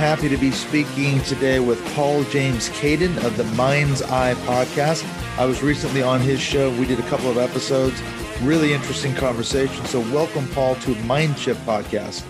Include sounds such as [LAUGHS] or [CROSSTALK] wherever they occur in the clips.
Happy to be speaking today with Paul James Caiden of the Mind's Eye podcast. I was recently on his show. We did a couple of episodes. Really interesting conversation. So, welcome, Paul, to Mind Shift podcast.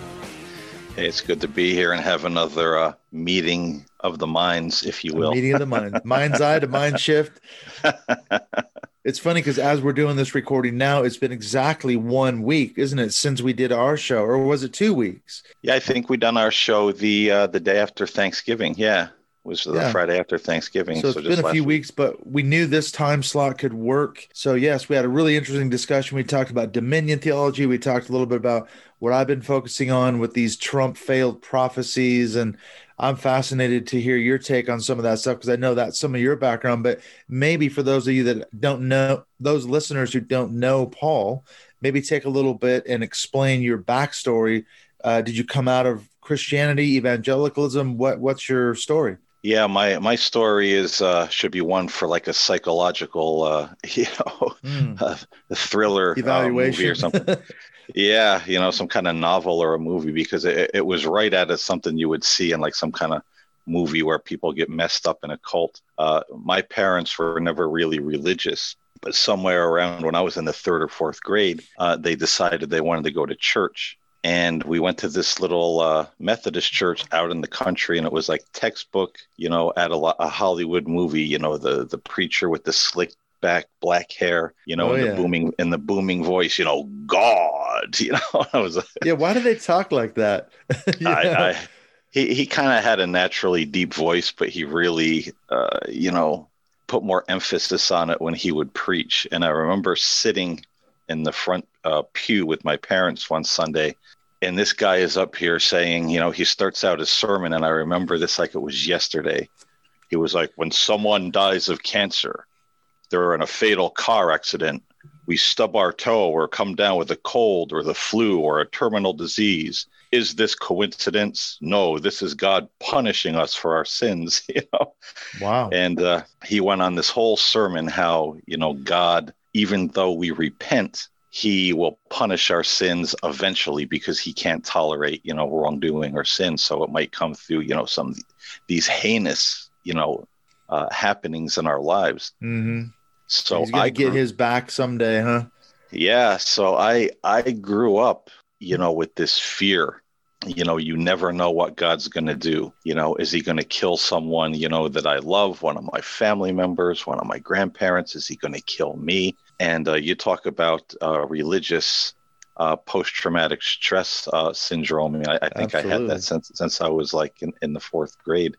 Hey, it's good to be here and have another uh, meeting of the minds, if you will. A meeting of the mind, [LAUGHS] mind's eye to mind shift. [LAUGHS] It's funny because as we're doing this recording now, it's been exactly one week, isn't it, since we did our show, or was it two weeks? Yeah, I think we done our show the uh, the day after Thanksgiving. Yeah, was the Yeah. Friday after Thanksgiving. So it's just been a few week. weeks, but we knew this time slot could work. So yes, we had a really interesting discussion. We talked about dominion theology. We talked a little bit about what I've been focusing on with these Trump failed prophecies, and I'm fascinated to hear your take on some of that stuff because I know that's some of your background. But maybe for those of you that don't know, those listeners who don't know Paul, maybe take a little bit and explain your backstory. Uh, did you come out of Christianity, evangelicalism? What What's your story? Yeah, my my story is uh, should be one for like a psychological, uh, [LAUGHS] you know, uh, a thriller uh, Evaluation movie or something. [LAUGHS] yeah, you know, some kind of novel or a movie because it, it was right out of something you would see in like some kind of movie where people get messed up in a cult. Uh, my parents were never really religious, but somewhere around when I was in the third or fourth grade, uh, they decided they wanted to go to church. And we went to this little uh, Methodist church out in the country, and it was like textbook, you know, at a, a Hollywood movie. You know, the the preacher with the slick back black hair, you know, Oh, and yeah. the booming and the booming voice, you know, God, [LAUGHS] you know. [LAUGHS] I was yeah why do they talk like that know? [LAUGHS] I, I, he he kind of had a naturally deep voice, but he really, uh, you know, put more emphasis on it when he would preach. And I remember sitting in the front uh, pew with my parents one Sunday, and this guy is up here saying, you know, he starts out his sermon, and I remember this like it was yesterday. He was like, when someone dies of cancer, they're in a fatal car accident. We stub our toe or come down with a cold or the flu or a terminal disease is this coincidence? No, this is God punishing us for our sins, [LAUGHS] you know. wow And uh, he went on this whole sermon how, you know, God, even though we repent, he will punish our sins eventually because he can't tolerate, you know, wrongdoing or sin. So it might come through, you know, some these heinous, you know, uh, happenings in our lives. hmm So I get grew- his back someday huh yeah, so I I grew up, you know, with this fear. You know, you never know what God's going to do. You know, is he going to kill someone, you know, that I love, one of my family members, one of my grandparents? Is he going to kill me? And uh, you talk about uh, religious uh, post-traumatic stress uh, syndrome. I, mean, I, I think I had that since since I was like in, in the fourth grade.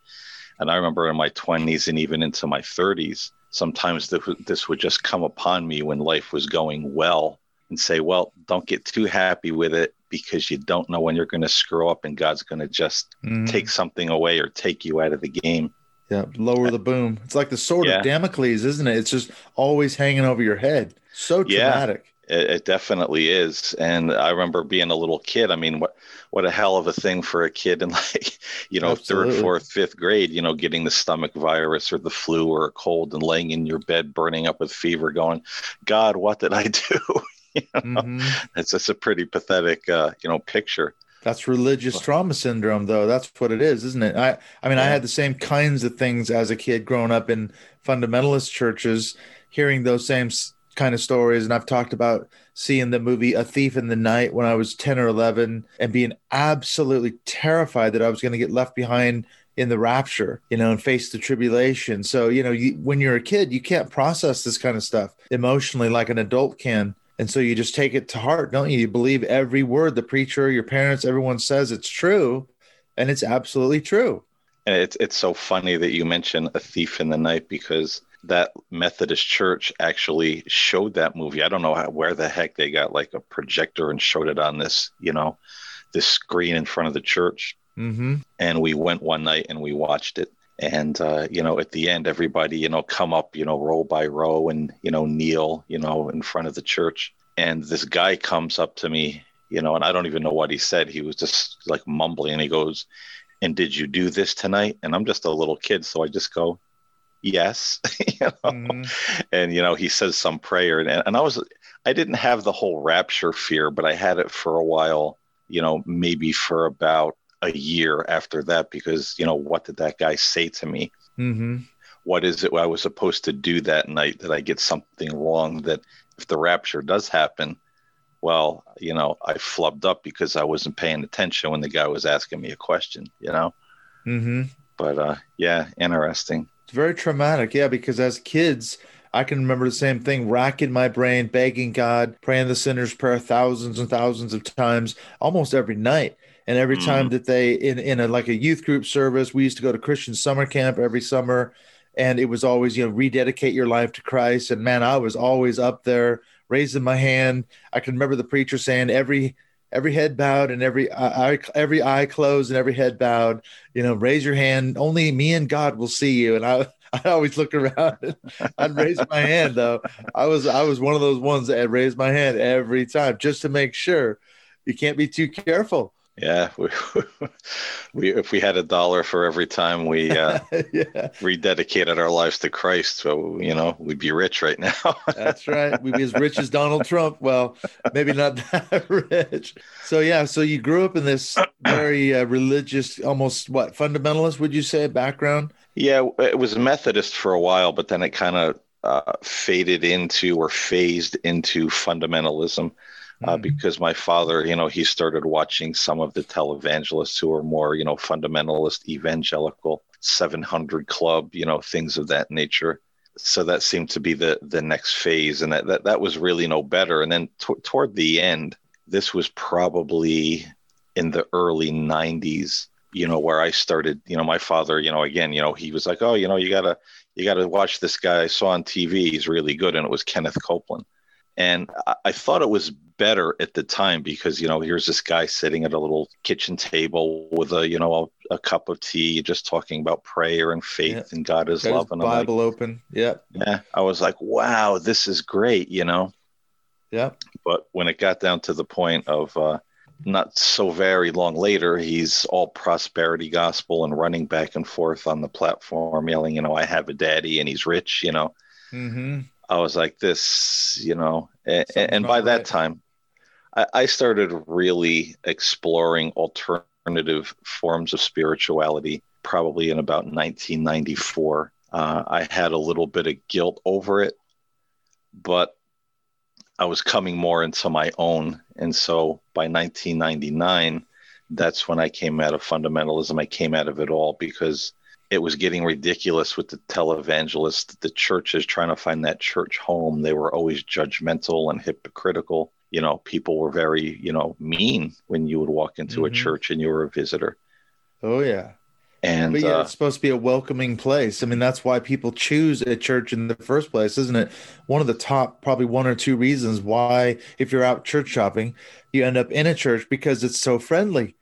And I remember in my 20s and even into my 30s, sometimes this, would- this would just come upon me when life was going well and say, well, don't get too happy with it because you don't know when you're going to screw up and God's going to just Mhm. take something away or take you out of the game. yeah lower the boom it's like the sword Yeah. of damocles isn't it it's just always hanging over your head so traumatic It, it definitely is. And I remember being a little kid. I mean, what what a hell of a thing for a kid in [LAUGHS] like, you know, Absolutely. third, fourth, fifth grade, you know, getting the stomach virus or the flu or a cold and laying in your bed burning up with fever going, God, what did I [LAUGHS] do? [LAUGHS] you know, Mhm. it's just a pretty pathetic uh, you know, picture. That's religious trauma syndrome, though. That's what it is, isn't it? I, I mean, I had the same kinds of things as a kid growing up in fundamentalist churches, hearing those same kind of stories. And I've talked about seeing the movie A Thief in the Night when I was 10 or 11 and being absolutely terrified that I was going to get left behind in the rapture, you know, and face the tribulation. So, you know, you, when you're a kid, you can't process this kind of stuff emotionally like an adult can. And so you just take it to heart, don't you? You believe every word the preacher, your parents, everyone says it's true, and it's absolutely true. And it's it's so funny that you mention a thief in the night because that Methodist church actually showed that movie. I don't know how, where the heck they got like a projector and showed it on this, you know, this screen in front of the church. Mm-hmm. And we went one night and we watched it. And uh, you know, at the end, everybody, you know, come up, you know, row by row, and you know, kneel, you know, in front of the church. And this guy comes up to me, you know, and I don't even know what he said. He was just like mumbling, and he goes, "And did you do this tonight?" And I'm just a little kid, so I just go, yes [LAUGHS] you know? mm-hmm. and you know he says some prayer and, and i was i didn't have the whole rapture fear but i had it for a while you know maybe for about a year after that because you know what did that guy say to me mm-hmm. what is it i was supposed to do that night that i get something wrong that if the rapture does happen well you know i flubbed up because i wasn't paying attention when the guy was asking me a question you know mm-hmm. but uh yeah interesting it's very traumatic, yeah, because as kids, I can remember the same thing, racking my brain, begging God, praying the sinner's prayer thousands and thousands of times, almost every night. And every mm. time that they in in a like a youth group service, we used to go to Christian summer camp every summer, and it was always you know rededicate your life to Christ. And man, I was always up there raising my hand. I can remember the preacher saying every every head bowed and every uh, eye every eye closed and every head bowed. You know raise your hand. Only me and god will see you. And i [LAUGHS] i always look around i'd raise my hand though. I was i was one of those ones that raised my hand every time just to make sure. You can't be too careful yeah, [LAUGHS] we, we if we had a dollar for every time we [LAUGHS] uh, yeah. rededicated our lives to Christ, so you know we'd be rich right now. [LAUGHS] That's right. We'd be as rich as Donald Trump. Well, maybe not that rich. So yeah, so you grew up in this very uh, religious, almost what fundamentalist? Would you say background? Yeah, it was Methodist for a while, but then it kind of uh, faded into or phased into fundamentalism uh, mm-hmm. because my father, you know, he started watching some of the televangelists who are more, you know, fundamentalist, evangelical, 700 Club, you know, things of that nature. So that seemed to be the the next phase, and that that, that was really no better. And then t- toward the end, this was probably in the early 90s you know where i started you know my father you know again you know he was like oh you know you gotta you gotta watch this guy i saw on tv he's really good and it was kenneth copeland and I, I thought it was better at the time because you know here's this guy sitting at a little kitchen table with a you know a, a cup of tea just talking about prayer and faith yeah. and god is love. And bible like, open. Yeah yeah. I was like wow this is great you know? Yeah but when it got down to the point of uh not so very long later he's all prosperity gospel and running back and forth on the platform yelling you know i have a daddy and he's rich you know? Mm-hmm. I was like this you know and, and by right. that time I, I started really exploring alternative forms of spirituality probably in about 1994. Uh, I had a little bit of guilt over it, but I was coming more into my own. And so by 1999, that's when I came out of fundamentalism. I came out of it all because it was getting ridiculous with the televangelists, the churches trying to find that church home. They were always judgmental and hypocritical you know, people were very, you know, mean when you would walk into mm-hmm. a church and you were a visitor. Oh yeah. And but yeah, uh, it's supposed to be a welcoming place. I mean, that's why people choose a church in the first place, isn't it? One of the top, probably one or two reasons why, if you're out church shopping, you end up in a church because it's so friendly.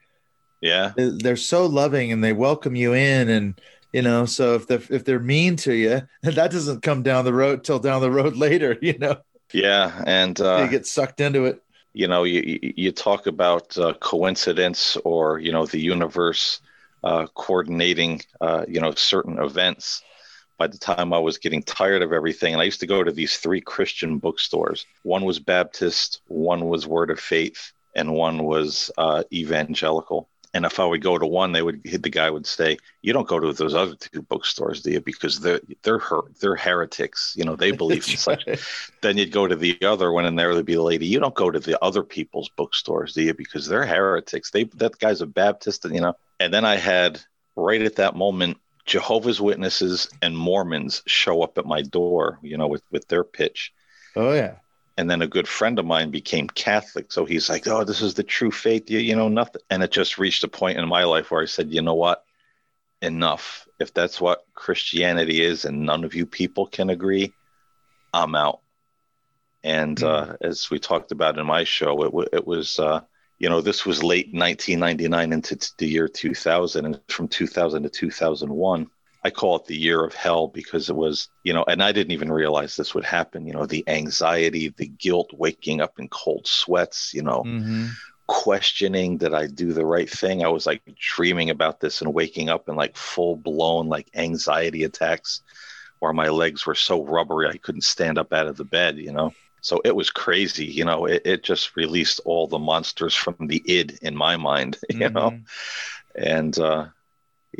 Yeah, they're so loving and they welcome you in, and you know. So if they're if they're mean to you, [LAUGHS] that doesn't come down the road till down the road [LAUGHS] later, you know. Yeah, and uh, you get sucked into it. You know, you you talk about uh, coincidence or you know the universe uh, coordinating uh, you know certain events. By the time I was getting tired of everything, and I used to go to these three Christian bookstores. One was Baptist, one was Word of Faith, and one was uh, evangelical. And if I would go to one, they would the guy would say, "You don't go to those other two bookstores, do you? Because they're they're her, they're heretics. You know, they believe in [LAUGHS] such." Then you'd go to the other one, and there would be the lady. You don't go to the other people's bookstores, do you? Because they're heretics. They that guy's a Baptist, and you know. And then I had right at that moment Jehovah's Witnesses and Mormons show up at my door, you know, with with their pitch. Oh yeah and then a good friend of mine became Catholic. So he's like, "Oh, this is the true faith." You, you know, nothing. And it just reached a point in my life where I said, "You know what? enough. If that's what Christianity is and none of you people can agree, I'm out. And mm-hmm. uh, as we talked about in my show, it, it was, uh, you know, this was late 1999 into the year 2000. And from 2000 to 2001, I call it the year of hell because it was, you know, and I didn't even realize this would happen. You know, the anxiety, the guilt, waking up in cold sweats, you know, mm-hmm. questioning that I do the right thing. I was like dreaming about this and waking up in like full blown like anxiety attacks where my legs were so rubbery I couldn't stand up out of the bed, you know. So it was crazy, you know. It, it just released all the monsters from the id in my mind, [LAUGHS] you mm-hmm. know. And uh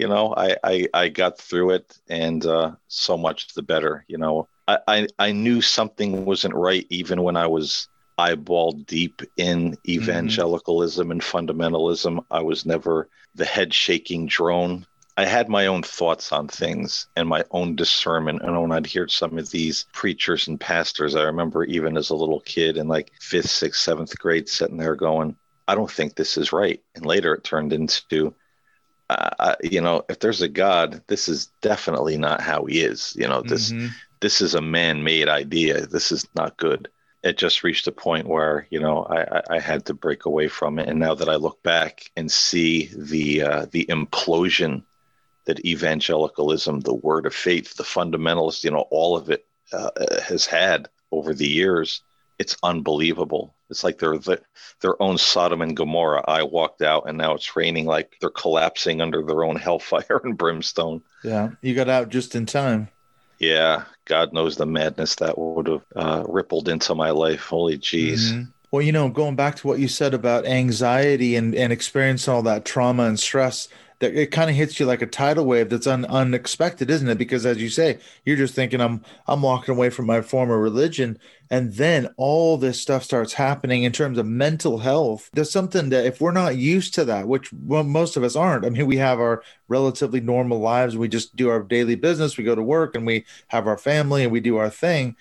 you know, I, I, I got through it and uh, so much the better. You know, I, I, I knew something wasn't right even when I was eyeball deep in evangelicalism mm-hmm. and fundamentalism. I was never the head shaking drone. I had my own thoughts on things and my own discernment. And when I'd hear some of these preachers and pastors, I remember even as a little kid in like fifth, sixth, seventh grade, sitting there going, I don't think this is right. And later it turned into, uh, you know, if there's a God, this is definitely not how he is. You know, this mm-hmm. this is a man-made idea. This is not good. It just reached a point where you know I, I had to break away from it. And now that I look back and see the uh, the implosion that evangelicalism, the Word of Faith, the fundamentalist, you know, all of it uh, has had over the years, it's unbelievable. It's like they're the, their own Sodom and Gomorrah. I walked out and now it's raining like they're collapsing under their own [LAUGHS] hellfire and brimstone. Yeah, you got out just in time. Yeah, God knows the madness that would have uh, rippled into my life. Holy jeez. Mm-hmm. Well, you know, going back to what you said about anxiety and, and experiencing all that trauma and stress, that it kind of hits you like a tidal wave that's un, unexpected, isn't it? Because as you say, you're just thinking I'm I'm walking away from my former religion, and then all this stuff starts happening in terms of mental health. There's something that if we're not used to that, which well, most of us aren't. I mean, we have our relatively normal lives. We just do our daily business. We go to work and we have our family and we do our thing.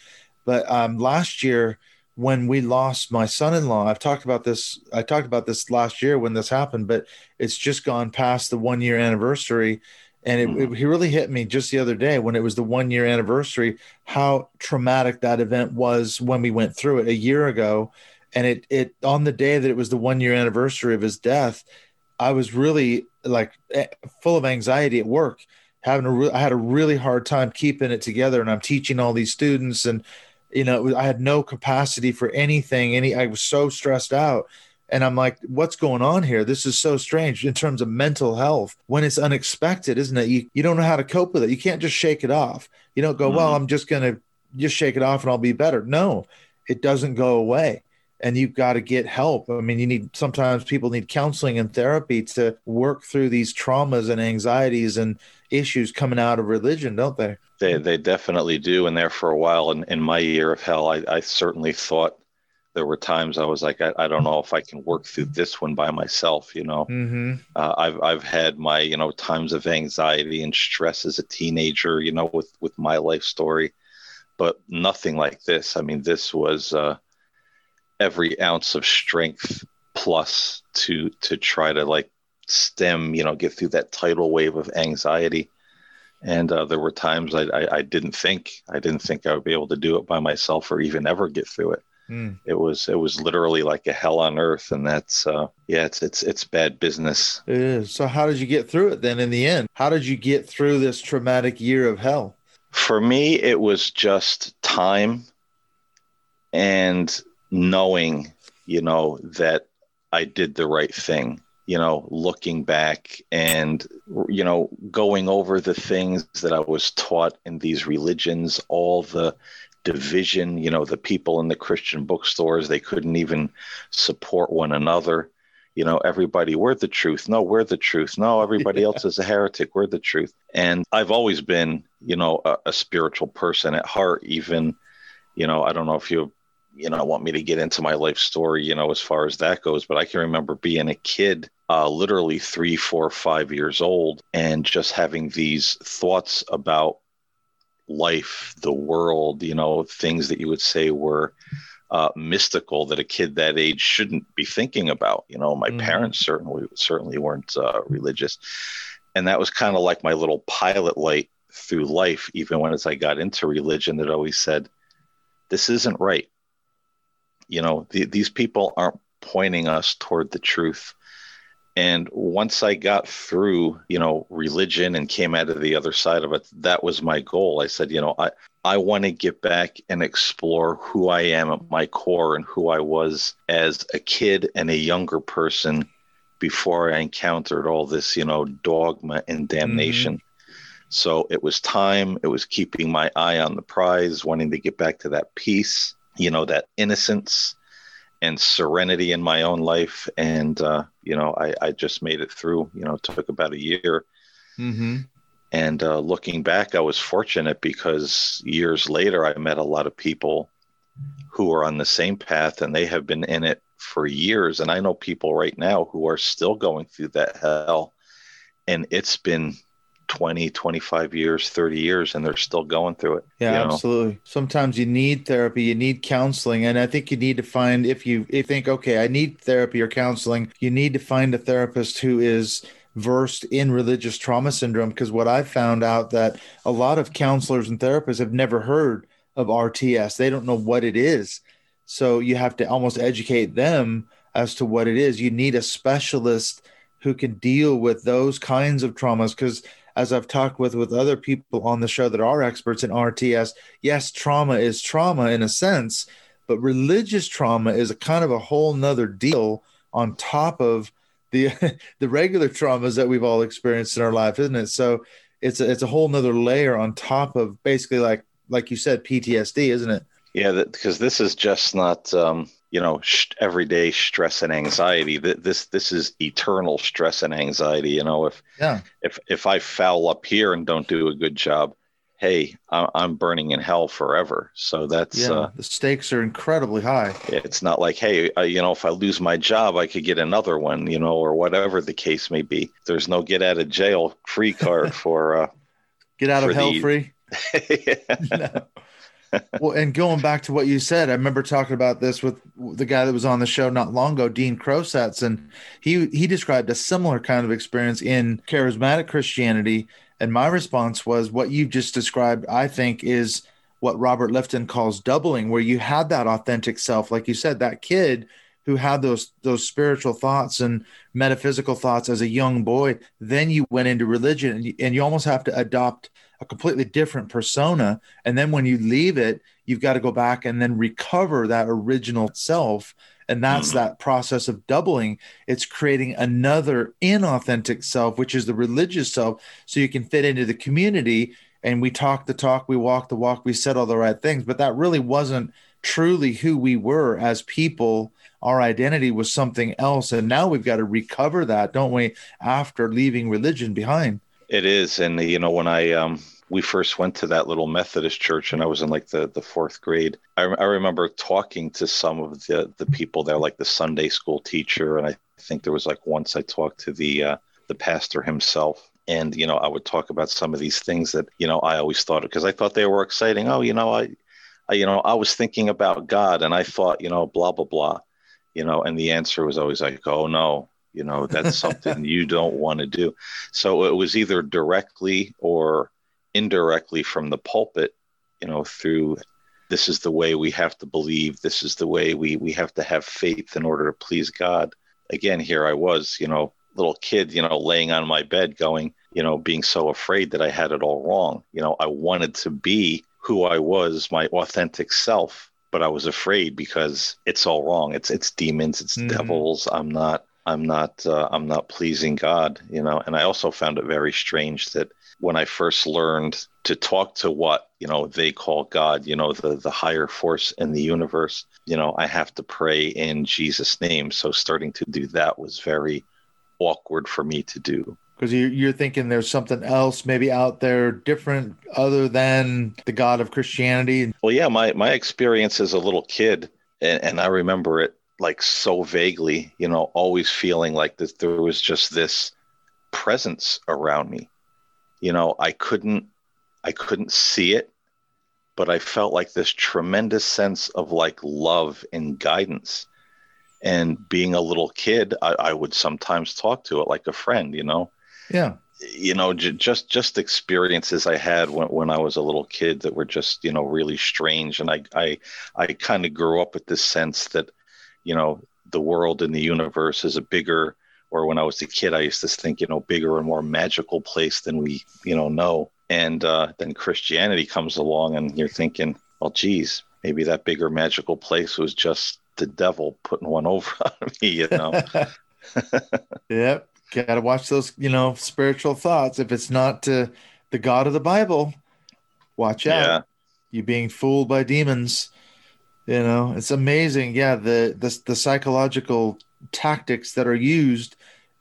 But um, last year when we lost my son-in-law i've talked about this i talked about this last year when this happened but it's just gone past the one year anniversary. And it, mm-hmm. it, he really hit me just the other day when it was the one year anniversary how traumatic that event was when we went through it a year ago. And it it on the day that it was the one year anniversary of his death i was really like eh, full of anxiety at work having a re- i had a really hard time keeping it together. And i'm teaching all these students and you know i had no capacity for anything any i was so stressed out. And i'm like what's going on here? This is so strange in terms of mental health when it's unexpected isn't it? You, you don't know how to cope with it. You can't just shake it off. You don't go mm-hmm. well i'm just going to just shake it off and i'll be better. No it doesn't go away. And you've got to get help. I mean, you need sometimes people need counseling and therapy to work through these traumas and anxieties and issues coming out of religion, don't they? They they definitely do. And there for a while in, in my year of hell, I, I certainly thought there were times I was like, I, I don't know if I can work through this one by myself. You know, mm-hmm. uh, I've I've had my you know times of anxiety and stress as a teenager. You know, with with my life story, but nothing like this. I mean, this was uh, every ounce of strength plus to to try to like stem, you know, get through that tidal wave of anxiety and uh, there were times I, I, I, didn't think I didn't think I would be able to do it by myself or even ever get through it. Mm. It was it was literally like a hell on earth, and that's uh, yeah, it's it's it's bad business. It is. So how did you get through it then? In the end, how did you get through this traumatic year of hell? For me, it was just time and knowing, you know, that I did the right thing you know, looking back and, you know, going over the things that I was taught in these religions, all the division, you know, the people in the Christian bookstores, they couldn't even support one another. You know, everybody, we're the truth. No, we're the truth. No, everybody [LAUGHS] else is a heretic. We're the truth. And I've always been, you know, a, a spiritual person at heart, even, you know, I don't know if you you know want me to get into my life story you know as far as that goes but i can remember being a kid uh, literally three four five years old and just having these thoughts about life the world you know things that you would say were uh, mystical that a kid that age shouldn't be thinking about you know? My mm-hmm. parents certainly certainly weren't uh, religious. And that was kind of like my little pilot light through life even when as i got into religion that always said this isn't right. You know the, these people aren't pointing us toward the truth and once i got through you know religion and came out of the other side of it that was my goal. I said you know i i want to get back and explore who i am at my core and who i was as a kid and a younger person before i encountered all this you know dogma and damnation. Mm-hmm. So it was time, it was keeping my eye on the prize, wanting to get back to that peace, you know, that innocence and serenity in my own life. And, uh, you know, I, I just made it through, you know, it took about a year. Mm-hmm. And uh, looking back, I was fortunate because years later, I met a lot of people who are on the same path and they have been in it for years. And I know people right now who are still going through that hell. And it's been 20 25 years 30 years and they're still going through it yeah you know? absolutely. Sometimes you need therapy you need counseling and i think you need to find if you if you think okay i need therapy or counseling you need to find a therapist who is versed in religious trauma syndrome because what i found out that a lot of counselors and therapists have never heard of rts they don't know what it is. So you have to almost educate them as to what it is. You need a specialist who can deal with those kinds of traumas because as I've talked with with other people on the show that are experts in RTS, yes, trauma is trauma in a sense, but religious trauma is a kind of a whole nother deal on top of the [LAUGHS] the regular traumas that we've all experienced in our life, isn't it? So it's a, it's a whole nother layer on top of basically like like you said PTSD, isn't it? Yeah, because this is just not um, you know sh- everyday stress and anxiety. This this is eternal stress and anxiety you know if yeah. if if i foul up here and don't do a good job hey i'm burning in hell forever. So that's yeah, uh, the stakes are incredibly high. it's not like hey uh, you know if i lose my job i could get another one you know or whatever the case may be. There's no get out of jail free card [LAUGHS] for uh get out of hell the, free? [LAUGHS] [LAUGHS] No well, and going back to what you said, I remember talking about this with the guy that was on the show not long ago, Dean Crosatz, and he he described a similar kind of experience in charismatic Christianity. And my response was, what you've just described, I think, is what Robert Lifton calls doubling, where you had that authentic self, like you said, that kid who had those those spiritual thoughts and metaphysical thoughts as a young boy. Then you went into religion, and you, and you almost have to adopt a completely different persona. And then when you leave it, you've got to go back and then recover that original self. And that's mm. that process of doubling. It's creating another inauthentic self, which is the religious self, so you can fit into the community. And we talk the talk, we walk the walk, we said all the right things, but that really wasn't truly who we were as people. Our identity was something else. And now we've got to recover that, don't we, after leaving religion behind? It is, and you know when I um we first went to that little Methodist church, and I was in like the the fourth grade. I, I remember talking to some of the the people there, like the Sunday school teacher, and I think there was like once I talked to the uh, the pastor himself, and you know I would talk about some of these things that you know I always thought because I thought they were exciting. Oh, you know I, I you know I was thinking about God, and I thought you know blah blah blah, you know, and the answer was always like, oh no, you know that's [LAUGHS] something you don't want to do. So it was either directly or indirectly from the pulpit you know through this is the way we have to believe. This is the way we we have to have faith in order to please god. Again here i was you know little kid you know laying on my bed going you know being so afraid that i had it all wrong. You know i wanted to be who i was my authentic self but i was afraid because it's all wrong. It's it's demons it's mm-hmm. devils. I'm not I'm not uh, I'm not pleasing God, you know. And I also found it very strange that when I first learned to talk to what you know they call God, you know, the the higher force in the universe, you know, I have to pray in Jesus' name. So starting to do that was very awkward for me to do because you're thinking there's something else maybe out there different other than the God of Christianity. Well, yeah, my my experience as a little kid, and, and I remember it like so vaguely, you know, always feeling like that there was just this presence around me. You know, I couldn't I couldn't see it, but I felt like this tremendous sense of like love and guidance. And being a little kid, I, I would sometimes talk to it like a friend, you know? Yeah. you know, j- just just experiences I had when, when I was a little kid that were just you know really strange, and I I I kind of grew up with this sense that you know the world and the universe is a bigger or when I was a kid, I used to think, you know, bigger and more magical place than we, you know, know. And uh, then Christianity comes along, and you're thinking, well, geez, maybe that bigger magical place was just the devil putting one [LAUGHS] over on me, you know. [LAUGHS] yep, gotta watch those, you know, spiritual thoughts. If it's not to the God of the Bible, watch out. Yeah. You being fooled by demons. You know, it's amazing. Yeah, the the the psychological tactics that are used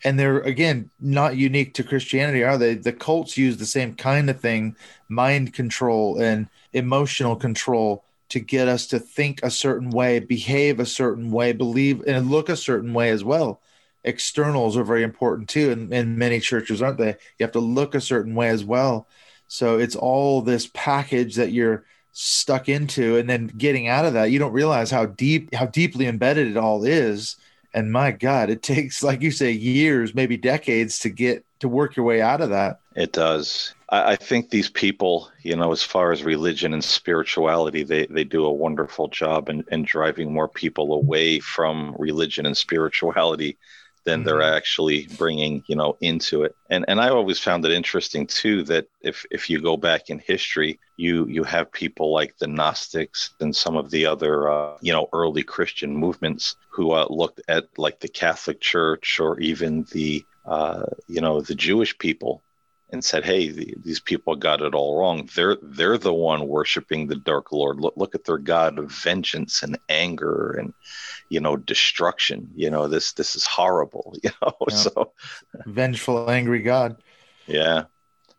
and they're again not unique to Christianity, are they? The cults use the same kind of thing, mind control and emotional control to get us to think a certain way, behave a certain way, believe and look a certain way as well. Externals are very important too in, in many churches, aren't they? You have to look a certain way as well. So it's all this package that you're stuck into and then getting out of that, you don't realize how deep how deeply embedded it all is. And my god it [LAUGHS] takes like you say years maybe decades to get to work your way out of that. It does. I, I, think these people you know as far as religion and spirituality they, they do a wonderful job in, in driving more people away from religion and spirituality than they're mm-hmm. actually bringing you know into it and and i always found it interesting too that if if you go back in history you you have people like the gnostics and some of the other uh, you know early christian movements who uh, looked at like the catholic church or even the uh, you know the jewish people and said, "Hey, the, these people got it all wrong. They're they're the one worshiping the dark lord. Look look at their god of vengeance and anger and you know destruction. You know this this is horrible. [LAUGHS] You know yeah. so vengeful, angry God. Yeah."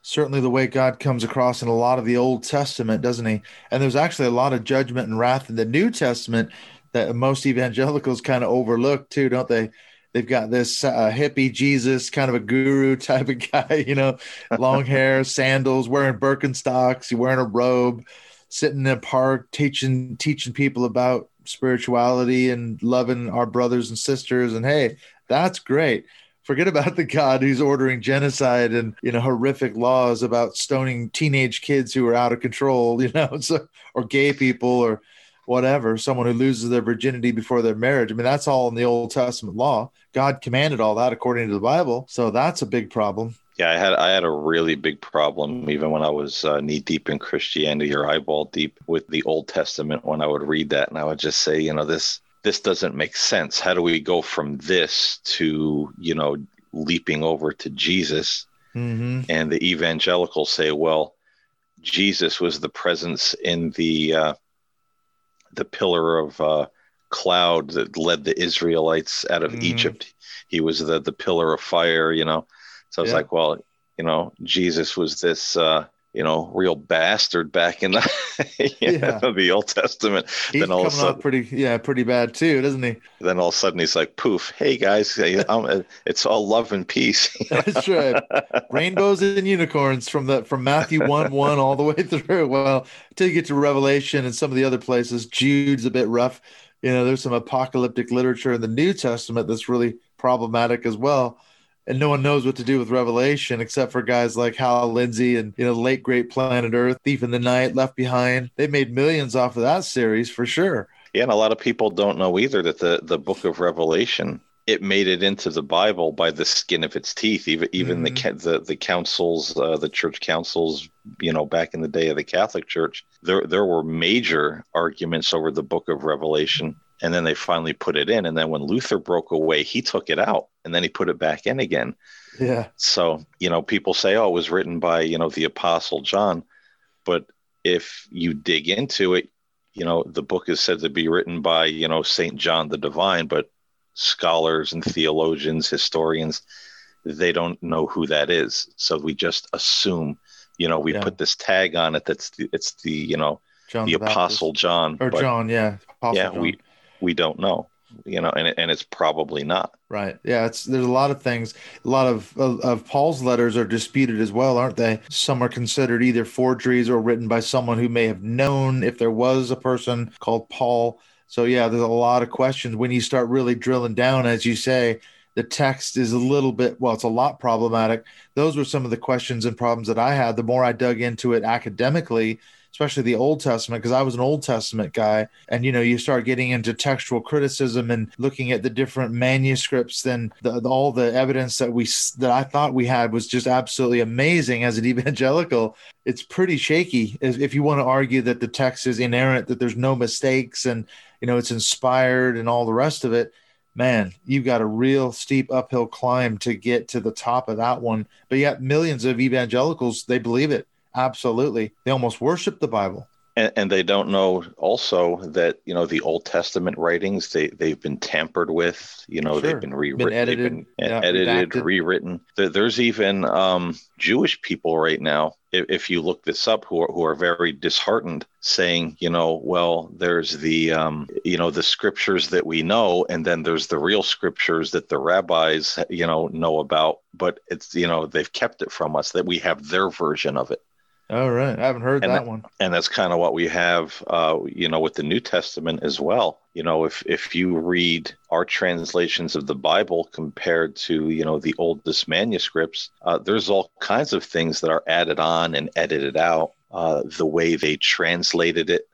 Certainly, the way God comes across in a lot of the Old Testament, doesn't he? And there's actually a lot of judgment and wrath in the New Testament that most evangelicals kind of overlook too, don't they? They've got this uh, hippie Jesus, kind of a guru [LAUGHS] type of guy, you know, long [LAUGHS] hair, sandals, wearing Birkenstocks, wearing a robe, sitting in a park, teaching teaching people about spirituality and loving our brothers and sisters. And hey, that's great. Forget about the God who's ordering genocide and you know horrific laws about stoning teenage kids who are out of control, [LAUGHS] you know, so, or gay people or whatever, someone who loses their virginity before their marriage. I mean, that's all in the Old Testament law. God commanded all that according to the Bible. So that's a big problem. Yeah, I had I had a really big problem even when I was uh, knee deep in Christianity or eyeball deep with the Old Testament when I would read that and I would just say, you know, this this doesn't make sense. How do we go from this to, you know, leaping over to Jesus? Mm-hmm. And the evangelicals say, well, Jesus was the presence in the uh, the pillar of uh, cloud that led the Israelites out of mm. Egypt. He was the the pillar of fire, you know. So I was yeah. like, well, you know, Jesus was this uh, you know, real bastard back in the, [LAUGHS] yeah. know, the Old Testament. He's then all coming sudden, pretty, yeah, pretty bad too, doesn't he? Then all of a sudden he's like, "Poof! Hey guys, uh, it's all love and peace." [LAUGHS] [LAUGHS] That's right. Rainbows and unicorns from the from Matthew one one all the way through. Well, until you get to Revelation and some of the other places, Jude's a bit rough. You know, there's some apocalyptic literature in the New Testament that's really problematic as well and no one knows what to do with Revelation except for guys like Hal Lindsey and you know late great Planet Earth, Thief in the Night, Left Behind. They made millions off of that series for sure. Yeah, and a lot of people don't know either that the the Book of Revelation it made it into the Bible by the skin of its teeth. Even even mm-hmm. the the the councils, uh, the church councils, you know, back in the day of the Catholic Church, there there were major arguments over the Book of Revelation and then they finally put it in and then when luther broke away he took it out and then he put it back in again yeah so you know people say oh it was written by you know the apostle john but if you dig into it you know the book is said to be written by you know saint john the divine but scholars and theologians historians they don't know who that is so we just assume you know we yeah. put this tag on it that's the, it's the you know John the, the apostle john or but, john yeah apostle yeah john. we we don't know you know and, and it's probably not. Right. Yeah it's there's a lot of things a lot of, of, of paul's letters are disputed as well aren't they? Some are considered either forgeries or written by someone who may have known if there was a person called paul. So yeah there's a lot of questions when you start really drilling down as you say the text is a little bit well it's a lot problematic. Those were some of the questions and problems that i had. The more i dug into it academically especially the Old Testament, because I was an Old Testament guy. And, you know, you start getting into textual criticism and looking at the different manuscripts, then the, the, all the evidence that we, that I thought we had was just absolutely amazing as an [LAUGHS] evangelical. It's pretty shaky if you want to argue that the text is inerrant, that there's no mistakes and, you know, it's inspired and all the rest of it man, you've got a real steep uphill climb to get to the top of that one. But yet, millions of evangelicals, they believe it. Absolutely. They almost worship the Bible. And, and, they don't know also that you know the Old Testament writings they they've been tampered with. You know sure. they've been rewritten, been edited, been yeah, edited, redacted. rewritten. There's even um, Jewish people right now. If, if, you look this up, who are who are very disheartened, saying, you know, well, there's the um, you know the scriptures that we know, and then there's the real scriptures that the rabbis you know know about, but it's you know they've kept it from us that we have their version of it. All right, I haven't heard and that, that, one. And that's kind of what we have, uh, you know, with the New Testament as well. You know, if if you read our translations of the Bible compared to you know the oldest manuscripts, uh, there's all kinds of things that are added on and edited out. Uh, the way they translated it,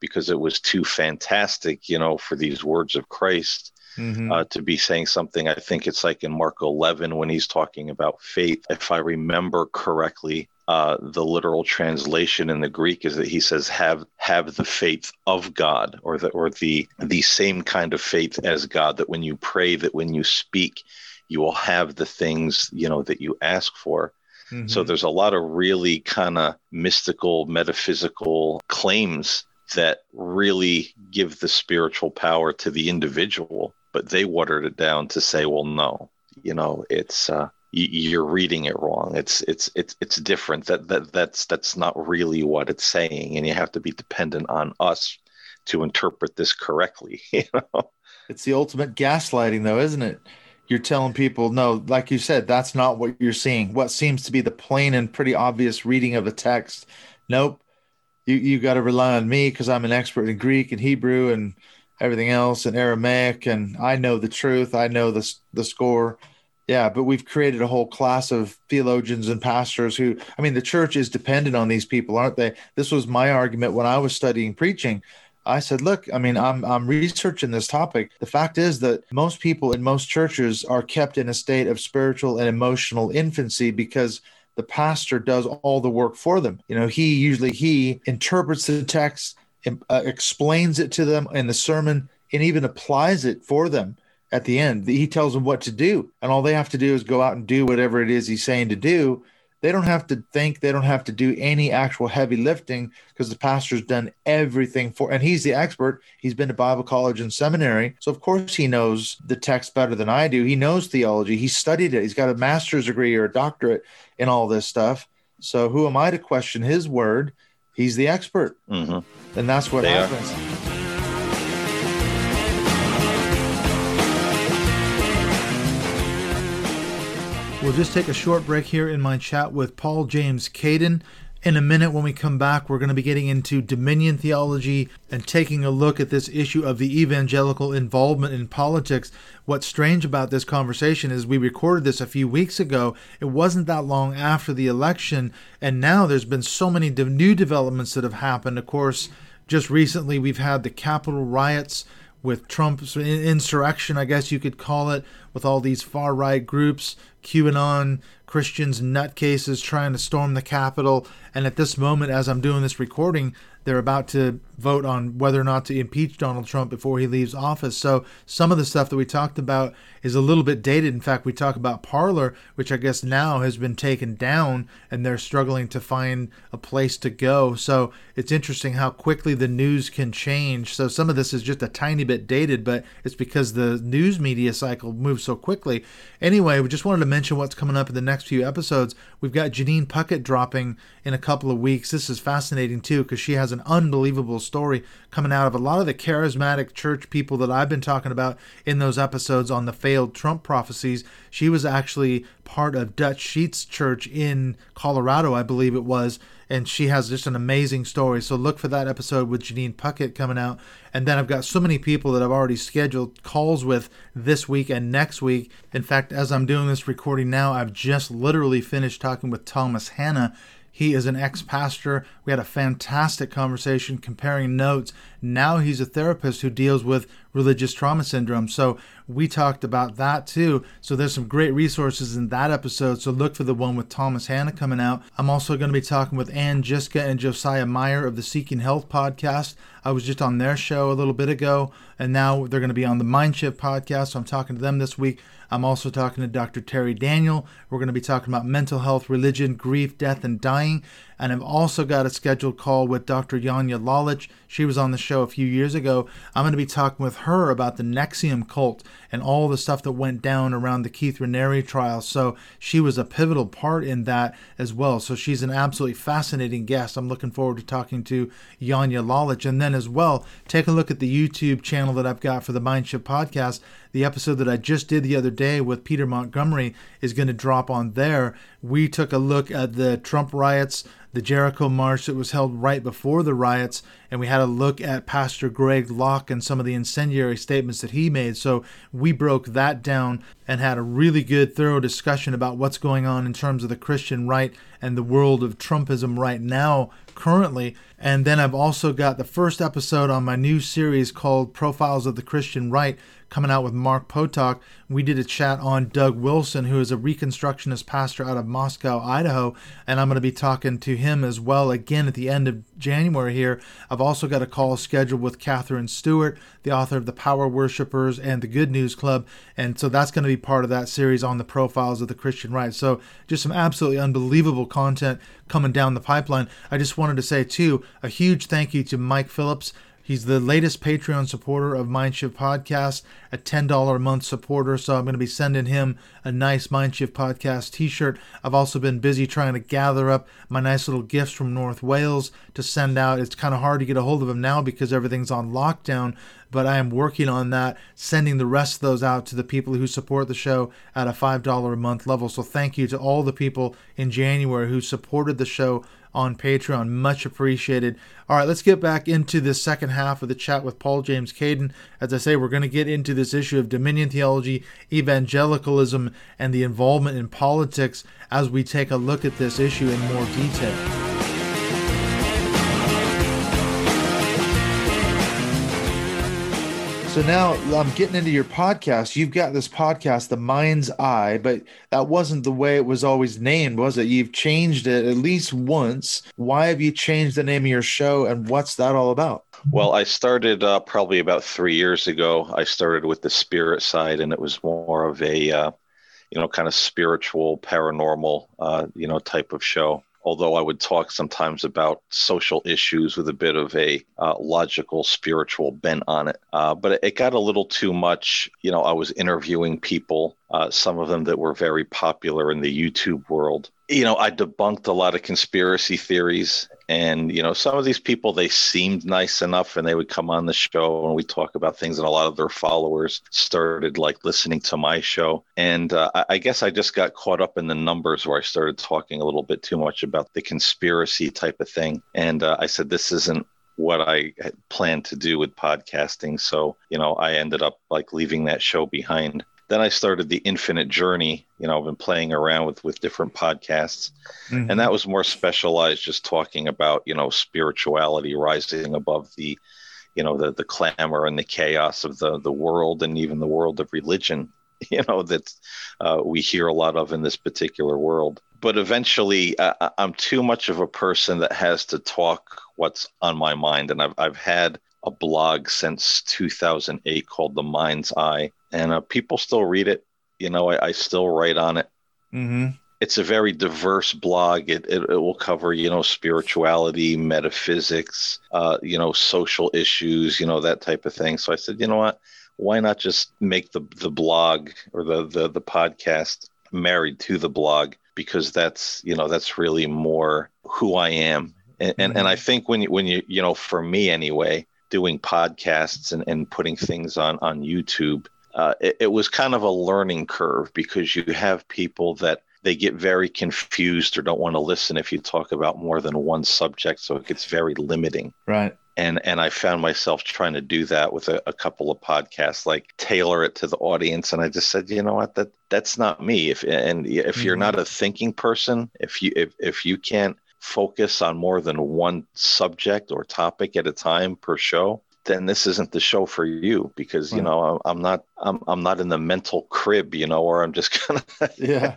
because it was too fantastic, you know, for these words of Christ. Mm-hmm. Uh, to be saying something. I think it's like in Mark 11 when he's talking about faith. If I remember correctly, uh, the literal translation in the Greek is that he says have have the faith of God or the or the the same kind of faith as God that when you pray that when you speak you will have the things you know that you ask for. Mm-hmm. So there's a lot of really kind of mystical metaphysical claims that really give the spiritual power to the individual, but they watered it down to say, well, no, you know, it's uh, you're reading it wrong. It's it's it's it's different. That that that's that's not really what it's saying, and you have to be dependent on us to interpret this correctly. [LAUGHS] You know, it's the ultimate gaslighting, though, isn't it? You're telling people, no, like you said, that's not what you're seeing. What seems to be the plain and pretty obvious reading of a text. Nope. You you got to rely on me because I'm an expert in Greek and Hebrew and everything else and Aramaic, and I know the truth. I know the the score yeah, but we've created a whole class of theologians and pastors who, I mean, the church is dependent on these people, aren't they? This was my argument when I was studying preaching. I said, look, I mean, I'm I'm researching this topic. The fact is that most people in most churches are kept in a state of spiritual and emotional infancy because the pastor does all the work for them. You know, he usually he interprets the text, uh, explains it to them in the sermon, and even applies it for them at the end. He tells them what to do, and all they have to do is go out and do whatever it is he's saying to do. They don't have to think, they don't have to do any actual heavy lifting because the pastor's done everything for and he's the expert. He's been to Bible college and seminary. So of course he knows the text better than I do. He knows theology. He studied it. He's got a master's degree or a doctorate in all this stuff. So who am I to question his word? He's the expert. Mm-hmm. And that's what they happens. Are. We'll just take a short break here in my chat with Paul James Caiden. In a minute, when we come back, we're going to be getting into dominion theology and taking a look at this issue of the evangelical involvement in politics. What's strange about this conversation is we recorded this a few weeks ago. It wasn't that long after the election, and now there's been so many new developments that have happened. Of course, just recently we've had the Capitol riots with Trump's insurrection, I guess you could call it, with all these far right groups, QAnon, Christians, nutcases trying to storm the Capitol. And at this moment, as I'm doing this recording, they're about to vote on whether or not to impeach Donald Trump before he leaves office. So some of the stuff that we talked about is a little bit dated. In fact, we talk about Parler, which I guess now has been taken down and they're struggling to find a place to go. So it's interesting how quickly the news can change. So some of this is just a tiny bit dated, but it's because the news media cycle moves so quickly. Anyway, we just wanted to mention what's coming up in the next few episodes. We've got Janine Puckett dropping in a couple of weeks. This is fascinating too because she has an unbelievable story coming out of a lot of the charismatic church people that I've been talking about in those episodes on the failed Trump prophecies. She was actually part of Dutch Sheets Church in Colorado, I believe it was. and she has just an amazing story. So look for that episode with Janine Puckett coming out. And then I've got so many people that I've already scheduled calls with this week and next week. In fact, as I'm doing this recording now, I've just literally finished talking with Thomas Hanna. He is an ex pastor. We had a fantastic conversation comparing notes. Now he's a therapist who deals with religious trauma syndrome. So we talked about that too. So there's some great resources in that episode. So look for the one with Thomas Hanna coming out. I'm also going to be talking with Ann Jiska and Josiah Meyer of the Seeking Health podcast. I was just on their show a little bit ago, and now they're going to be on the Mindshift podcast. So I'm talking to them this week. I'm also talking to Dr. Terry Daniel. We're going to be talking about mental health, religion, grief, death, and dying. And I've also got a scheduled call with Dr. Janja Lalich. She was on the show a few years ago. I'm going to be talking with her about the NXIVM cult and all the stuff that went down around the Keith Raniere trial. So she was a pivotal part in that as well. So she's an absolutely fascinating guest. I'm looking forward to talking to Janja Lalich. And then as well, take a look at the YouTube channel that I've got for the Mindshift podcast. The episode that I just did the other day with Peter Montgomery is going to drop on there. We took a look at the Trump riots the Jericho March that was held right before the riots, and we had a look at Pastor Greg Locke and some of the incendiary statements that he made. So we broke that down and had a really good, thorough discussion about what's going on in terms of the Christian right and the world of Trumpism right now, currently. And then I've also got the first episode on my new series called Profiles of the Christian Right coming out with Mark Potok. We did a chat on Doug Wilson, who is a Reconstructionist pastor out of Moscow, Idaho, and I'm going to be talking to him as well again at the end of January here. Also got a call scheduled with Katherine Stewart, the author of The Power Worshippers and The Good News Club, and so that's going to be part of that series on the profiles of the Christian right. So just some absolutely unbelievable content coming down the pipeline. I just wanted to say too a huge thank you to Mike Phillips He's the latest Patreon supporter of Mindshift Podcast, a $10 a month supporter. So I'm going to be sending him a nice Mindshift Podcast t shirt. I've also been busy trying to gather up my nice little gifts from North Wales to send out. It's kind of hard to get a hold of them now because everything's on lockdown, but I am working on that, sending the rest of those out to the people who support the show at a $5 a month level. So thank you to all the people in January who supported the show on Patreon. Much appreciated. All right, let's get back into the second half of the chat with Paul James Caiden. As I say, we're going to get into this issue of dominion theology, evangelicalism, and the involvement in politics as we take a look at this issue in more detail. So now I'm getting into your podcast. You've got this podcast, The Mind's Eye, but that wasn't the way it was always named, was it? You've changed it at least once. Why have you changed the name of your show and what's that all about? Well, I started uh, probably about three years ago. I started with the spirit side, and it was more of a, uh, you know, kind of spiritual, paranormal, uh, you know, type of show although I would talk sometimes about social issues with a bit of a uh, logical, spiritual bent on it. Uh, but it, got a little too much. You know, I was interviewing people, uh, some of them that were very popular in the YouTube world. You know, I debunked a lot of conspiracy theories and you know some of these people they seemed nice enough and they would come on the show and we talk about things and a lot of their followers started like listening to my show. And uh, I, guess i just got caught up in the numbers where i started talking a little bit too much about the conspiracy type of thing. And uh, i said this isn't what I had planned to do with podcasting. So, you know, I ended up like leaving that show behind then I started the Infinite Journey. You know, I've been playing around with with different podcasts, mm-hmm. and that was more specialized, just talking about you know spirituality rising above the, you know, the the clamor and the chaos of the the world and even the world of religion. [LAUGHS] You know that uh, we hear a lot of in this particular world. But eventually, uh, I'm too much of a person that has to talk what's on my mind, and I've I've had a blog since 2008 called The Mind's Eye, and uh, people still read it. You know, I, I still write on it. Mm-hmm. It's a very diverse blog. It, it, it, will cover, you know, spirituality, metaphysics, uh, you know, social issues, you know, that type of thing. So I said, you know what? Why not just make the, the blog or the, the, the podcast married to the blog? Because that's, you know, that's really more who I am. And, mm-hmm. and, and I mm-hmm. think when you, when you, you know, for me anyway, doing podcasts and, and putting things on, on YouTube, uh, it, it, was kind of a learning curve because you have people that they get very confused or don't want to listen if you talk about more than one subject. So it gets very limiting. Right. And and I found myself trying to do that with a, a couple of podcasts, like tailor it to the audience. And I just said, you know what, that that's not me. If and if mm-hmm. you're not a thinking person, if you if if you can't focus on more than one subject or topic at a time per show, then this isn't the show for you because you know I'm not I'm I'm not in the mental crib, you know, or I'm just [LAUGHS] kind of yeah.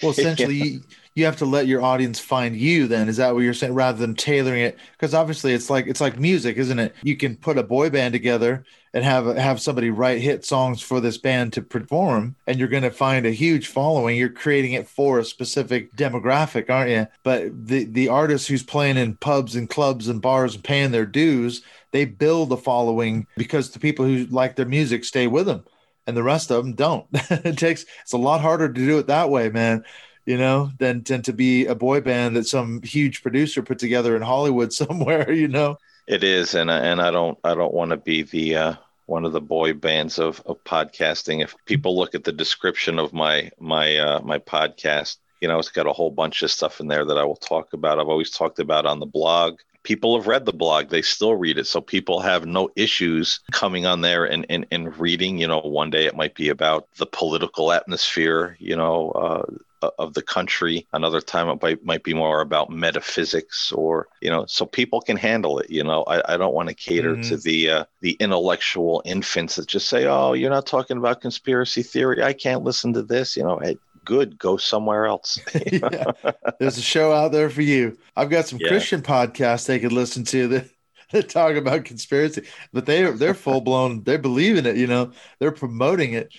Well, [LAUGHS] essentially, yeah. You, have to let your audience find you. Then is that what you're saying? Rather than tailoring it, because obviously it's like it's like music, isn't it? You can put a boy band together and have have somebody write hit songs for this band to perform, and you're going to find a huge following. You're creating it for a specific demographic, aren't you? But the the artist who's playing in pubs and clubs and bars and paying their dues, they build a following because the people who like their music stay with them and the rest of them don't. [LAUGHS] it takes it's a lot harder to do it that way, man. You know, than than to be a boy band that some huge producer put together in Hollywood [LAUGHS] somewhere. You know, it is, and and I don't I don't want to be the uh, one of the boy bands of of podcasting. If people look at the description of my my uh, my podcast, you know, it's got a whole bunch of stuff in there that I will talk about. I've always talked about on the blog people have read the blog they still read it so people have no issues coming on there and, and, and reading you know one day it might be about the political atmosphere you know uh, of the country another time it might, might be more about metaphysics or you know so people can handle it you know i, I don't want to cater mm-hmm. to the uh, the intellectual infants that just say oh you're not talking about conspiracy theory i can't listen to this you know hey, good, go somewhere else. [LAUGHS] [LAUGHS] yeah. There's a show out there for you. I've got some yeah. Christian podcasts they could listen to that, [LAUGHS] that talk about conspiracy, but they they're full blown. They believe in it. You know, they're promoting it.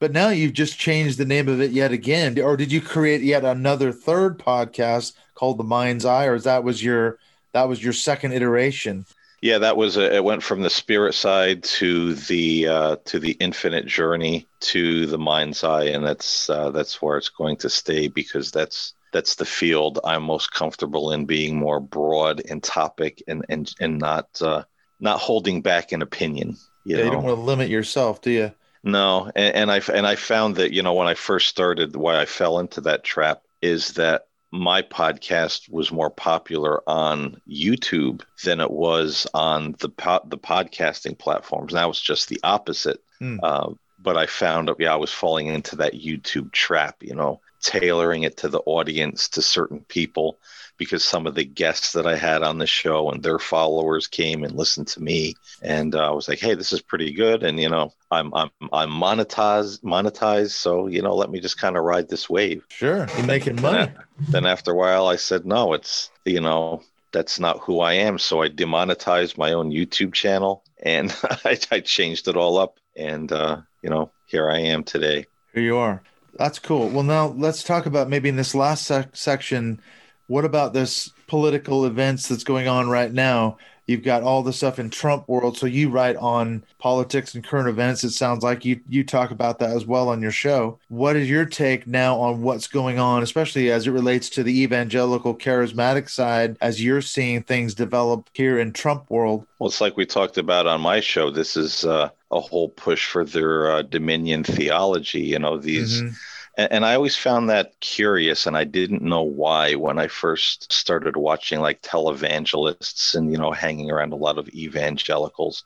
But now you've just changed the name of it yet again, or did you create yet another third podcast called The Mind's Eye, or is that was your that was your second iteration? Yeah, that was a, it. Went from the spirit side to the uh, to the infinite journey to the mind's eye, and that's uh, that's where it's going to stay because that's that's the field I'm most comfortable in being more broad in topic and and and not uh, not holding back an opinion. You yeah, know? you don't want to limit yourself, do you? No, and, and I and I found that you know when I first started, why I fell into that trap is that my podcast was more popular on YouTube than it was on the po- the podcasting platforms. Now it's just the opposite. Mm. Uh, but I found, yeah, I was falling into that YouTube trap. You know, tailoring it to the audience to certain people because some of the guests that I had on the show and their followers came and listened to me, and uh, I was like, "Hey, this is pretty good," and you know, I'm I'm I'm monetized monetized, so you know, let me just kind of ride this wave. Sure, you're making money. Then after a while, I said, "No, it's you know." That's not who I am. So I demonetized my own YouTube channel and [LAUGHS] I, I changed it all up. And, uh, you know, here I am today. Here you are. That's cool. Well, now let's talk about maybe in this last sec- section what about this political events that's going on right now? You've got all the stuff in Trump world. So you write on politics and current events. It sounds like you you talk about that as well on your show. What is your take now on what's going on, especially as it relates to the evangelical charismatic side, as you're seeing things develop here in Trump world? Well, it's like we talked about on my show. This is uh, a whole push for their uh, dominion theology. You know these. Mm-hmm and, and I always found that curious, and I didn't know why when I first started watching like televangelists and you know hanging around a lot of evangelicals.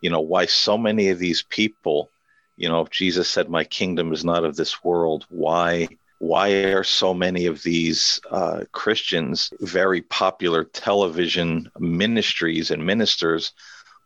You know why so many of these people, you know, if Jesus said, "My kingdom is not of this world," why why are so many of these uh, Christians very popular television ministries and ministers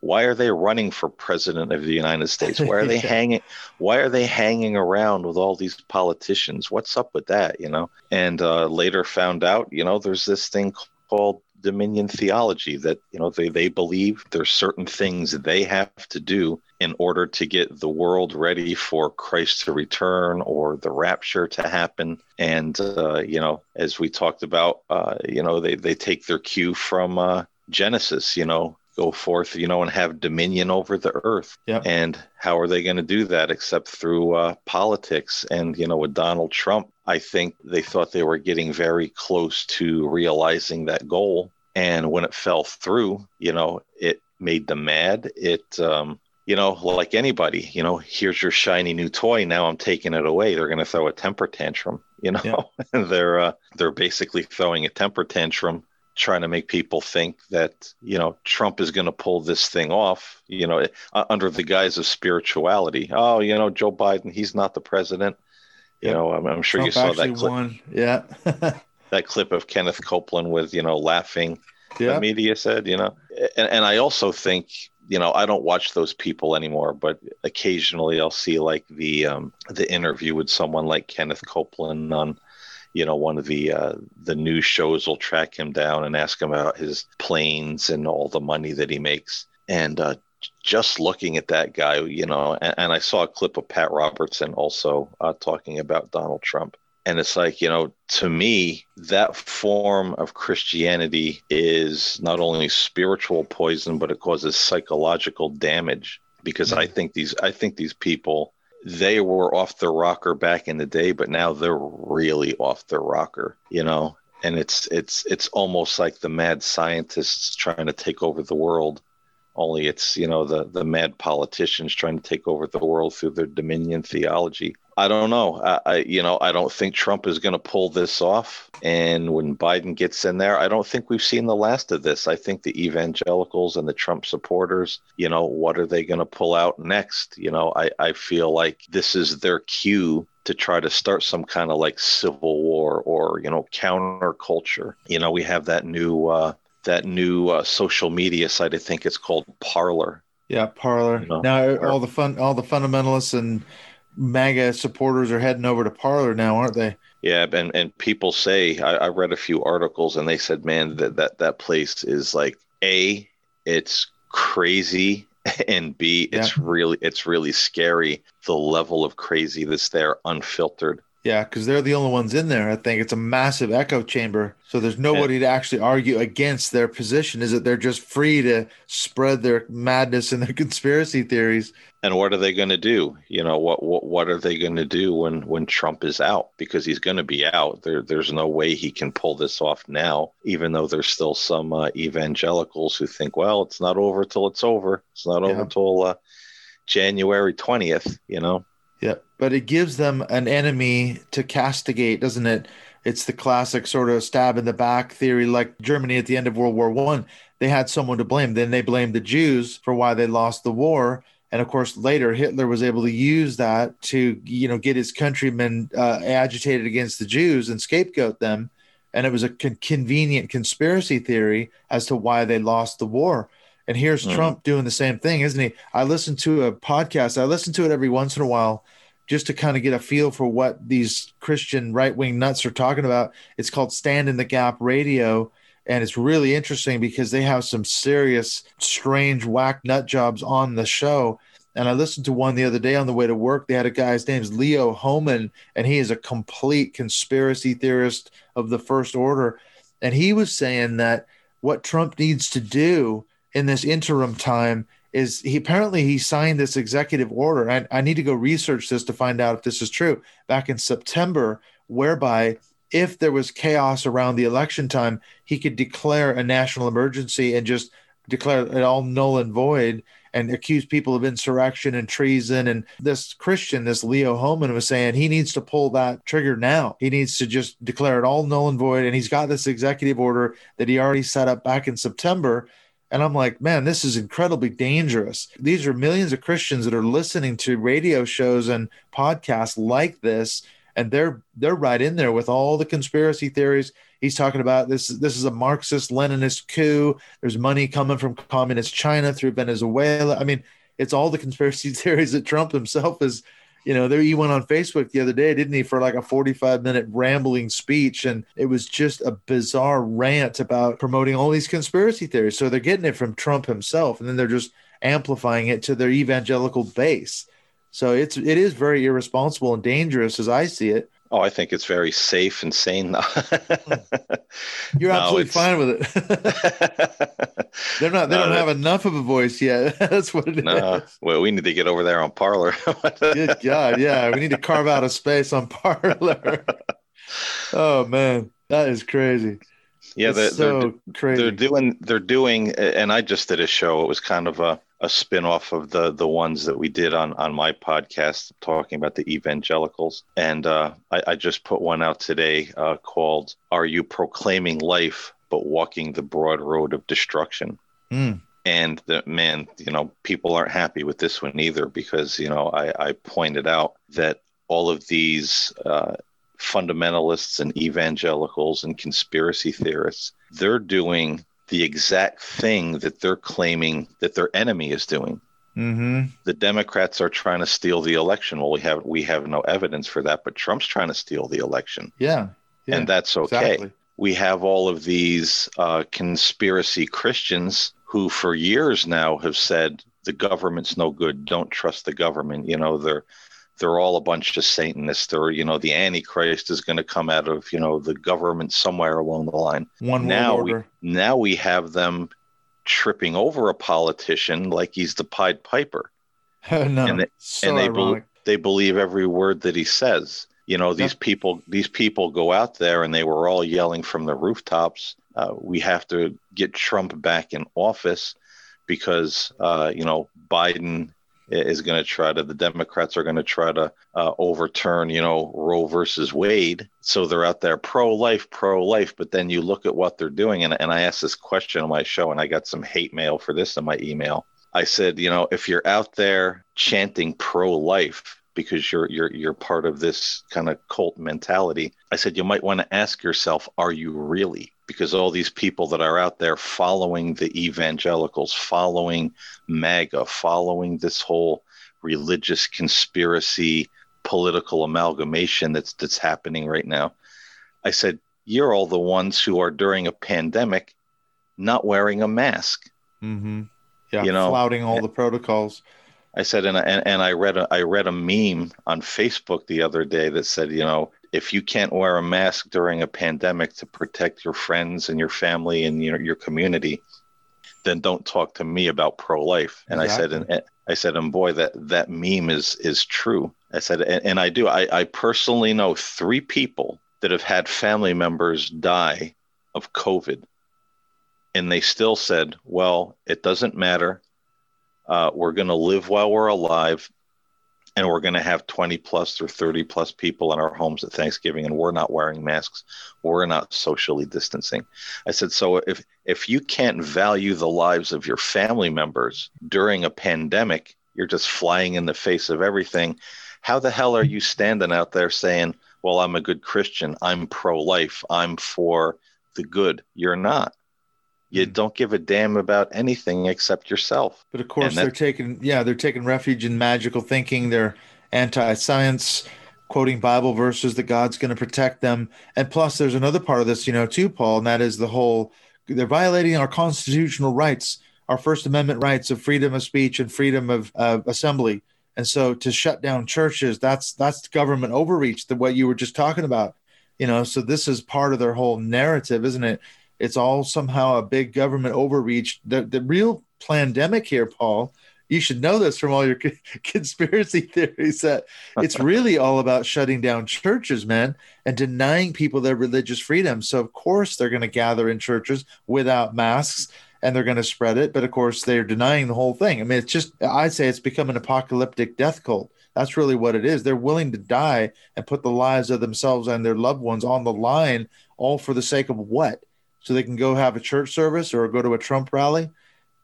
why are they running for president of the United States? Why are [LAUGHS] they hanging? Why are they hanging around with all these politicians? What's up with that? You know, and uh, later found out, you know, there's this thing called dominion theology that you know they, they believe there's certain things they have to do in order to get the world ready for christ to return or the rapture to happen and uh, you know as we talked about uh, you know they, they take their cue from uh, genesis you know go forth, you know, and have dominion over the earth. Yep. And how are they going to do that except through uh, politics? And, you know, with Donald Trump, I think they thought they were getting very close to realizing that goal. And when it fell through, you know, it made them mad. It, um, you know, like anybody, you know, here's your shiny new toy. Now I'm taking it away. They're going to throw a temper tantrum. You know, yeah. [LAUGHS] they're uh, they're basically throwing a temper tantrum, trying to make people think that you know Trump is going to pull this thing off. You know, under the guise of spirituality. Oh, you know, Joe Biden, he's not the president. You know, I'm, I'm sure Trump you saw that clip. Won. Yeah. [LAUGHS] that clip of Kenneth Copeland with you know laughing. Yeah. The media said, you know, and, and I also think you know, I don't watch those people anymore, but occasionally I'll see like the um, the interview with someone like Kenneth Copeland on, you know, one of the uh, the news shows will track him down and ask him about his planes and all the money that he makes. And uh, just looking at that guy, you know, and, and, I saw a clip of Pat Robertson also uh, talking about Donald Trump. And it's like, you know, to me, that form of Christianity is not only spiritual poison, but it causes psychological damage. Because mm-hmm. I think these, I think these people, they were off the rocker back in the day, but now they're really off the rocker, you know. And it's it's it's almost like the mad scientists trying to take over the world only it's you know the the mad politicians trying to take over the world through their dominion theology i don't know i, I you know i don't think trump is going to pull this off and when biden gets in there i don't think we've seen the last of this i think the evangelicals and the trump supporters you know what are they going to pull out next you know i i feel like this is their cue to try to start some kind of like civil war or you know counterculture you know we have that new uh that new uh, social media site. I think it's called Parler. Yeah, Parler. You know, now all the fun, all the fundamentalists and MAGA supporters are heading over to Parler now, aren't they? Yeah, and and people say I, I read a few articles and they said, man, that that that place is like a, it's crazy, [LAUGHS] and b, it's yeah. really it's really scary. The level of crazy that's there, unfiltered. Yeah, because they're the only ones in there. I think it's a massive echo chamber. So there's nobody yeah. to actually argue against their position. Is that they're just free to spread their madness and their [LAUGHS] conspiracy theories. And what are they going to do? You know, what what what are they going to do when when Trump is out? Because he's going to be out. There there's no way he can pull this off now. Even though there's still some uh, evangelicals who think, well, it's not over till it's over. It's not over till uh, January twentieth. You know. Yeah, but it gives them an enemy to castigate, doesn't it? It's the classic sort of stab in the back theory, like Germany at the end of World War One. They had someone to blame. Then they blamed the Jews for why they lost the war. And of course, later Hitler was able to use that to, you know, get his countrymen uh, agitated against the Jews and scapegoat them. And it was a con- convenient conspiracy theory as to why they lost the war. And here's mm. Trump doing the same thing, isn't he? I listen to a podcast. I listen to it every once in a while just to kind of get a feel for what these Christian right wing nuts are talking about. It's called Stand in the Gap Radio. And it's really interesting because they have some serious, strange, whack nut jobs on the show. And I listened to one the other day on the way to work. They had a guy, his name's Leo Hohmann, and he is a complete conspiracy theorist of the first order. And he was saying that what Trump needs to do in this interim time is he apparently he signed this executive order. I, I need to go research this to find out if this is true. Back in September, whereby if there was chaos around the election time, he could declare a national emergency and just declare it all null and void and accuse people of insurrection and treason. And this Christian, this Leo Hohmann, was saying he needs to pull that trigger now. He needs to just declare it all null and void. And he's got this executive order that he already set up back in September and I'm like, man, this is incredibly dangerous. These are millions of Christians that are listening to radio shows and podcasts like this, and they're they're right in there with all the conspiracy theories. He's talking about this. This is a Marxist Leninist coup. There's money coming from communist China through Venezuela. I mean, it's all the conspiracy [LAUGHS] theories that Trump himself is you know, there he went on Facebook the other day, didn't he, for like a 45 minute rambling speech. And it was just a bizarre rant about promoting all these conspiracy theories. So they're getting it from Trump himself, and then they're just amplifying it to their evangelical base. So it's it is very irresponsible and dangerous as I see it. Oh, I think it's very safe and sane now. [LAUGHS] You're no, absolutely fine with it. [LAUGHS] They're not. They no, don't that, have enough of a voice yet. [LAUGHS] That's what it no, is. Well, we need to get over there on Parler. Good God, yeah, we need to carve out a space on Parler. oh man, that is crazy. Yeah, they're, so they're, crazy. they're doing. They're doing, and I just did a show. It was kind of a a spin-off of the the ones that we did on on my podcast talking about the evangelicals and uh, I, I, just put one out today uh, called are you proclaiming life but walking the broad road of destruction mm. and the man you know people aren't happy with this one either because you know i, I pointed out that all of these uh, fundamentalists and evangelicals and conspiracy theorists they're doing the exact thing that they're claiming that their enemy is doing. Mm-hmm. The Democrats are trying to steal the election. Well, we have we have no evidence for that, but Trump's trying to steal the election. Yeah, yeah and that's okay. Exactly. We have all of these uh, conspiracy Christians who, for years now, have said the government's no good. Don't trust the government. You know, they're they're all a bunch of Satanists, or you know, the Antichrist is going to come out of you know the government somewhere along the line. One now we now we have them tripping over a politician like he's the Pied Piper. [LAUGHS] no, and they, so and they, be- they believe every word that he says. You know, these yep. people these people go out there and they were all yelling from the rooftops. Uh, we have to get Trump back in office because uh, you know Biden is going to try to the democrats are going to try to uh, overturn you know roe versus wade. So they're out there pro-life pro-life but then you look at what they're doing and, and i asked this question on my show and i got some hate mail for this in my email. I said you know if you're out there chanting pro-life because you're you're you're part of this kind of cult mentality i said you might want to ask yourself are you really because all these people that are out there following the evangelicals, following MAGA, following this whole religious conspiracy political amalgamation that's that's happening right now. I said, you're all the ones who are during a pandemic not wearing a mask. Mm-hmm. Yeah, you know, flouting all the protocols. I said, and, and and I read a I read a meme on Facebook the other day that said, you know, if you can't wear a mask during a pandemic to protect your friends and your family and your, your community, then don't talk to me about pro-life. And exactly. I said, and I said, and boy, that that meme is is true. I said, and, and I do. I, I personally know three people that have had family members die of COVID, and they still said, "Well, it doesn't matter. Uh, we're going to live while we're alive and we're going to have 20 plus or 30 plus people in our homes at Thanksgiving and we're not wearing masks. We're not socially distancing. I said so if if you can't value the lives of your family members during a pandemic you're just flying in the face of everything. How the hell are you standing out there saying well i'm a good christian. I'm pro life i'm for the good you're not you hmm. don't give a damn about anything except yourself. But of course, they're taking yeah, they're taking refuge in magical thinking. They're anti-science, quoting Bible verses that God's going to protect them. And plus, there's another part of this, you know, too, Paul, and that is the whole they're violating our constitutional rights, our First Amendment rights of freedom of speech and freedom of uh, assembly. And so, to shut down churches, that's that's government overreach. The what you were just talking about, you know. So this is part of their whole narrative, isn't it? It's all somehow a big government overreach. The, the real pandemic here, Paul, you should know this from all your [LAUGHS] conspiracy theories that it's [LAUGHS] really all about shutting down churches, man, and denying people their religious freedom. So, of course, they're going to gather in churches without masks and they're going to spread it. But of course, they're denying the whole thing. I mean, it's just, I'd say it's become an apocalyptic death cult. That's really what it is. They're willing to die and put the lives of themselves and their loved ones on the line, all for the sake of what? So they can go have a church service or go to a Trump rally.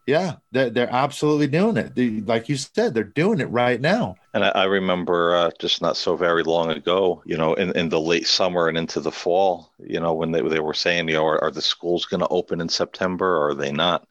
Yeah, they're, they're absolutely doing it. They, like you said, they're doing it right now. And I, I remember uh, just not so very long ago, you know, in, in the late summer and into the fall, you know, when they, they were saying, you know, are, are the schools going to open in September or are they not?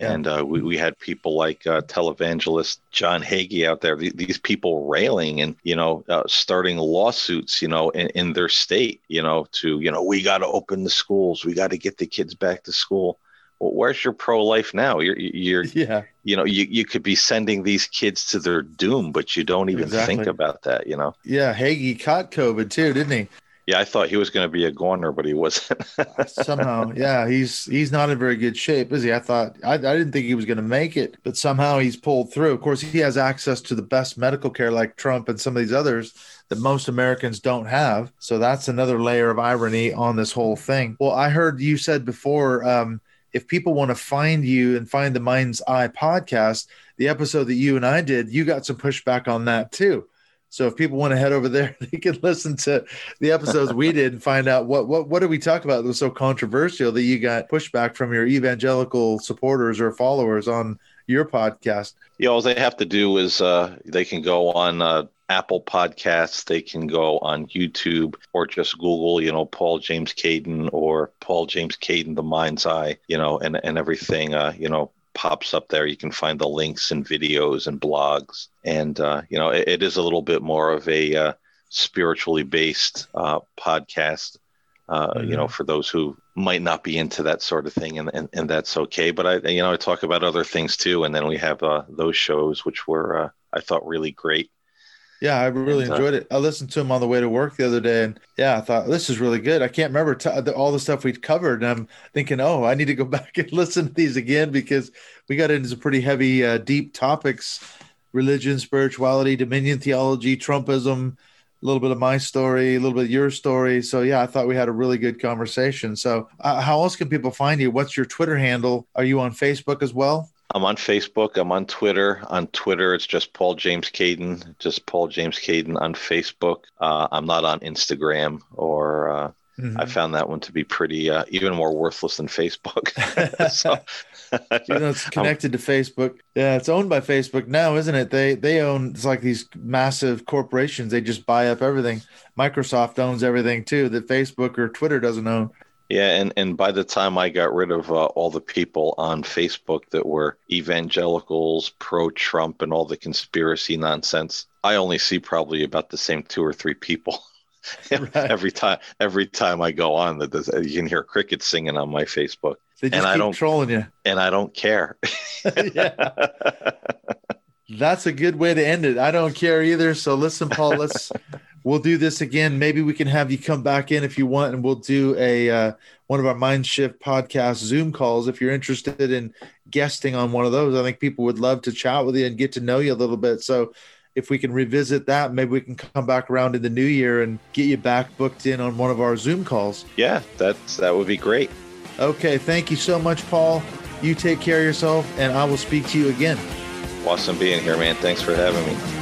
Yeah. And uh, we, we had people like uh, televangelist John Hagee out there, these people railing and, you know, uh, starting lawsuits, you know, in, in their state, you know, to, you know, we got to open the schools. We got to get the kids back to school. Well, where's your pro life now? You're, you're, [LAUGHS] yeah, you know, you, you could be sending these kids to their doom, but you don't even exactly. think about that, you know? Yeah. Hagee caught COVID too, didn't he? Yeah, I thought he was going to be a goner, but he wasn't. [LAUGHS] somehow, yeah, he's he's not in very good shape, is he? I thought I, I didn't think he was going to make it, but somehow he's pulled through. Of course, he has access to the best medical care, like Trump and some of these others that most Americans don't have. So that's another layer of irony on this whole thing. Well, I heard you said before um, if people want to find you and find the Mind's Eye podcast, the episode that you and I did, you got some pushback on that too. So if people want to head over there, [LAUGHS] they can listen to the episodes we did and find out what what what did we talk about that was so controversial that you got pushback from your evangelical supporters or followers on your podcast. Yeah, all they have to do is uh, they can go on uh, Apple Podcasts, they can go on YouTube, or just Google, you know, Paul James Caiden or Paul James Caiden, The Mind's Eye, you know, and and everything, uh, you know, pops up there. You can find the links and videos and blogs, and uh, you know, it, it is a little bit more of a uh, spiritually based uh, podcast. Mm-hmm. You know, for those who might not be into that sort of thing, and, and, and that's okay. But I, you know, I talk about other things too, and then we have uh, those shows which were uh, I thought really great. Yeah, I really and, uh, enjoyed it. I listened to him on the way to work the other day, and yeah, I thought this is really good. I can't remember t- all the stuff we'd covered, and I'm thinking, oh, I need to go [LAUGHS] back and listen to these again because we got into some pretty heavy, uh, deep topics: religion, spirituality, dominion theology, Trumpism, a little bit of my story, a little bit of your story. So yeah, I thought we had a really good conversation. So uh, how else can people find you? What's your Twitter handle? Are you on Facebook as well? I'm on Facebook. I'm on Twitter. On Twitter, it's just Paul James Caiden. Just Paul James Caiden on Facebook. Uh, I'm not on Instagram or. Uh, mm-hmm. I found that one to be pretty uh, even more worthless than Facebook. [LAUGHS] [LAUGHS] so, you know, it's [LAUGHS] connected to Facebook. Yeah, it's owned by Facebook now, isn't it? They they own it's like these massive corporations. They just buy up everything. Microsoft owns everything too that Facebook or Twitter doesn't own. Yeah, and, and by the time I got rid of uh, all the people on Facebook that were evangelicals, pro Trump, and all the conspiracy nonsense, I only see probably about the same two or three people. [LAUGHS] Right. every time every time I go on that you can hear crickets singing on my Facebook. They just and keep I don't, trolling you. And I don't care. [LAUGHS] [LAUGHS] yeah. That's a good way to end it. I don't care either. So listen, Paul, let's we'll do this again. Maybe we can have you come back in if you want, and we'll do a uh, one of our Mind Shift podcast Zoom calls if you're interested in guesting on one of those. I think people would love to chat with you and get to know you a little bit. So if we can revisit that, maybe we can come back around in the new year and get you back booked in on one of our Zoom calls. Yeah, that's that would be great. Okay, thank you so much, Paul. You take care of yourself, and I will speak to you again. Awesome being here, man. Thanks for having me.